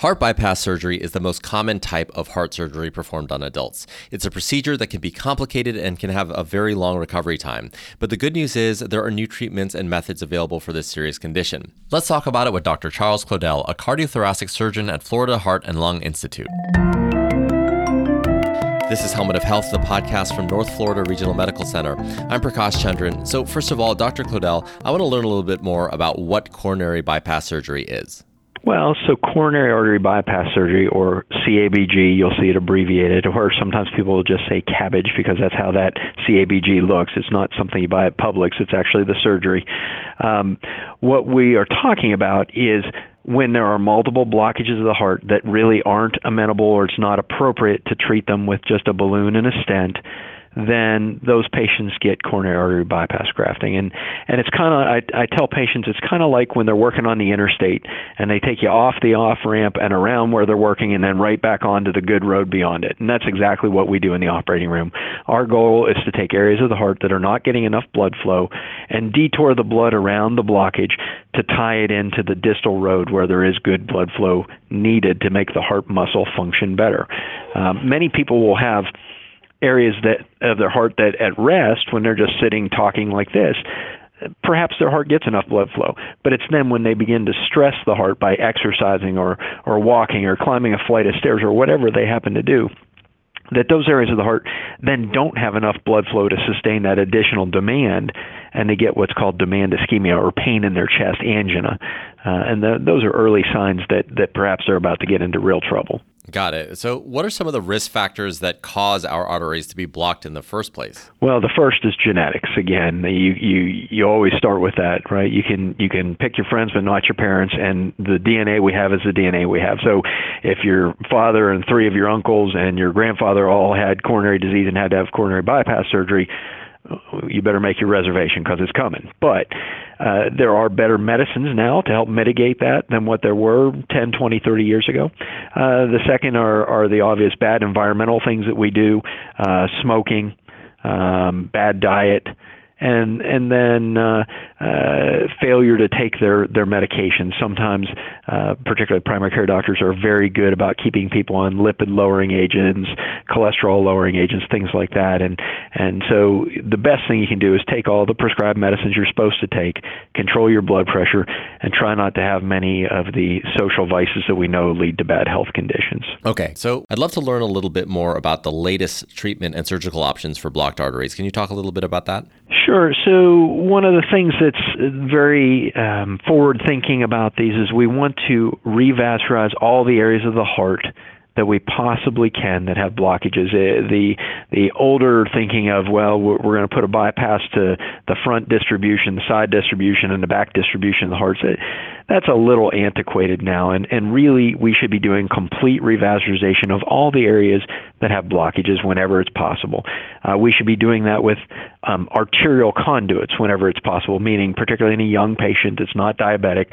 Heart bypass surgery is the most common type of heart surgery performed on adults. It's a procedure that can be complicated and can have a very long recovery time. But the good news is there are new treatments and methods available for this serious condition. Let's talk about it with Dr. Charles Klodell, a cardiothoracic surgeon at Florida Heart and Lung Institute. This is Helmet of Health, the podcast from North Florida Regional Medical Center. I'm Prakash Chandran. So, first of all, Dr. Klodell, I want to learn a little bit more about what coronary bypass surgery is. Well, so coronary artery bypass surgery, or CABG, you'll see it abbreviated, or sometimes people will just say cabbage because that's how that CABG looks. It's not something you buy at Publix, it's actually the surgery. Um, what we are talking about is when there are multiple blockages of the heart that really aren't amenable or it's not appropriate to treat them with just a balloon and a stent then those patients get coronary artery bypass grafting. And and it's kind of I, I tell patients it's kind of like when they're working on the interstate and they take you off the off ramp and around where they're working and then right back onto the good road beyond it. And that's exactly what we do in the operating room. Our goal is to take areas of the heart that are not getting enough blood flow and detour the blood around the blockage to tie it into the distal road where there is good blood flow needed to make the heart muscle function better. Um, many people will have areas that of their heart that at rest when they're just sitting talking like this perhaps their heart gets enough blood flow. But it's then when they begin to stress the heart by exercising or or walking or climbing a flight of stairs or whatever they happen to do that those areas of the heart then don't have enough blood flow to sustain that additional demand and they get what's called demand ischemia or pain in their chest angina. Uh, and the, those are early signs that that perhaps they're about to get into real trouble Got it. So, what are some of the risk factors that cause our arteries to be blocked in the first place? Well, the first is genetics. Again, you you you always start with that, right? You can you can pick your friends, but not your parents. And the DNA we have is the DNA we have. So, if your father and three of your uncles and your grandfather all had coronary disease and had to have coronary bypass surgery, you better make your reservation because it's coming. But uh, there are better medicines now to help mitigate that than what there were 10, 20, 30 years ago. Uh, the second are, are the obvious bad environmental things that we do uh, smoking, um, bad diet and and then uh, uh, failure to take their their medication. Sometimes, uh, particularly primary care doctors, are very good about keeping people on lipid lowering agents, cholesterol lowering agents, things like that. And and so the best thing you can do is take all the prescribed medicines you're supposed to take, control your blood pressure, and try not to have many of the social vices that we know lead to bad health conditions. Okay, so I'd love to learn a little bit more about the latest treatment and surgical options for blocked arteries. Can you talk a little bit about that? Sure. So, one of the things that's very um, forward thinking about these is we want to revascularize all the areas of the heart that we possibly can that have blockages. Uh, the the older thinking of well, we're, we're going to put a bypass to the front distribution, the side distribution, and the back distribution of the heart. That's a little antiquated now, and and really we should be doing complete revascularization of all the areas that have blockages whenever it's possible. Uh, we should be doing that with um, arterial conduits whenever it's possible, meaning particularly in a young patient that's not diabetic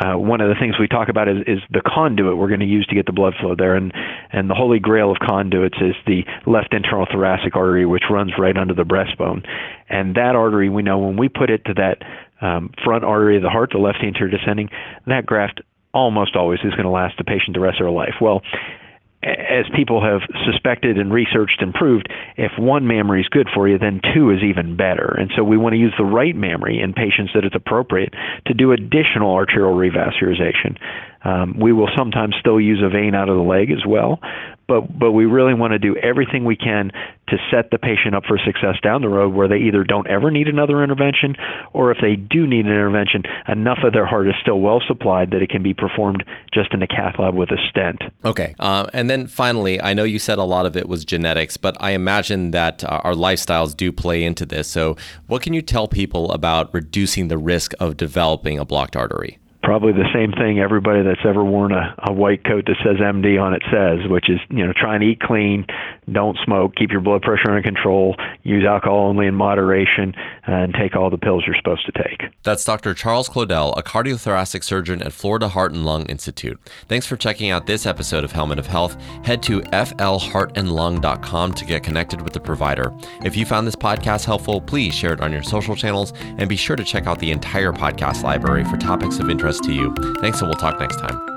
uh, one of the things we talk about is, is the conduit we're going to use to get the blood flow there, and and the holy grail of conduits is the left internal thoracic artery, which runs right under the breastbone, and that artery we know when we put it to that um, front artery of the heart, the left anterior descending, that graft almost always is going to last the patient the rest of their life. Well, as people have suspected and researched and proved, if one mammary is good for you, then two is even better. And so we want to use the right mammary in patients that it's appropriate to do additional arterial revascularization. Um, we will sometimes still use a vein out of the leg as well, but but we really want to do everything we can to set the patient up for success down the road where they either don't ever need another intervention or if they do need an intervention enough of their heart is still well supplied that it can be performed just in a cath lab with a stent. Okay uh, and then finally i know you said a lot of it was genetics but i imagine that uh, our lifestyles do play into this. So what can you tell people about reducing the risk of developing a blocked artery probably the same thing everybody that's ever worn a, a white coat that says MD on it says, which is, you know, try and eat clean, don't smoke, keep your blood pressure under control, use alcohol only in moderation, and take all the pills you're supposed to take. That's Dr. Charles Klodell, a cardiothoracic surgeon at Florida Heart and Lung Institute. Thanks for checking out this episode of Helmet of Health. Head to flheartandlung.com to get connected with the provider. If you found this podcast helpful, please share it on your social channels and be sure to check out the entire podcast library for topics of interest to you. Thanks, and we'll talk next time.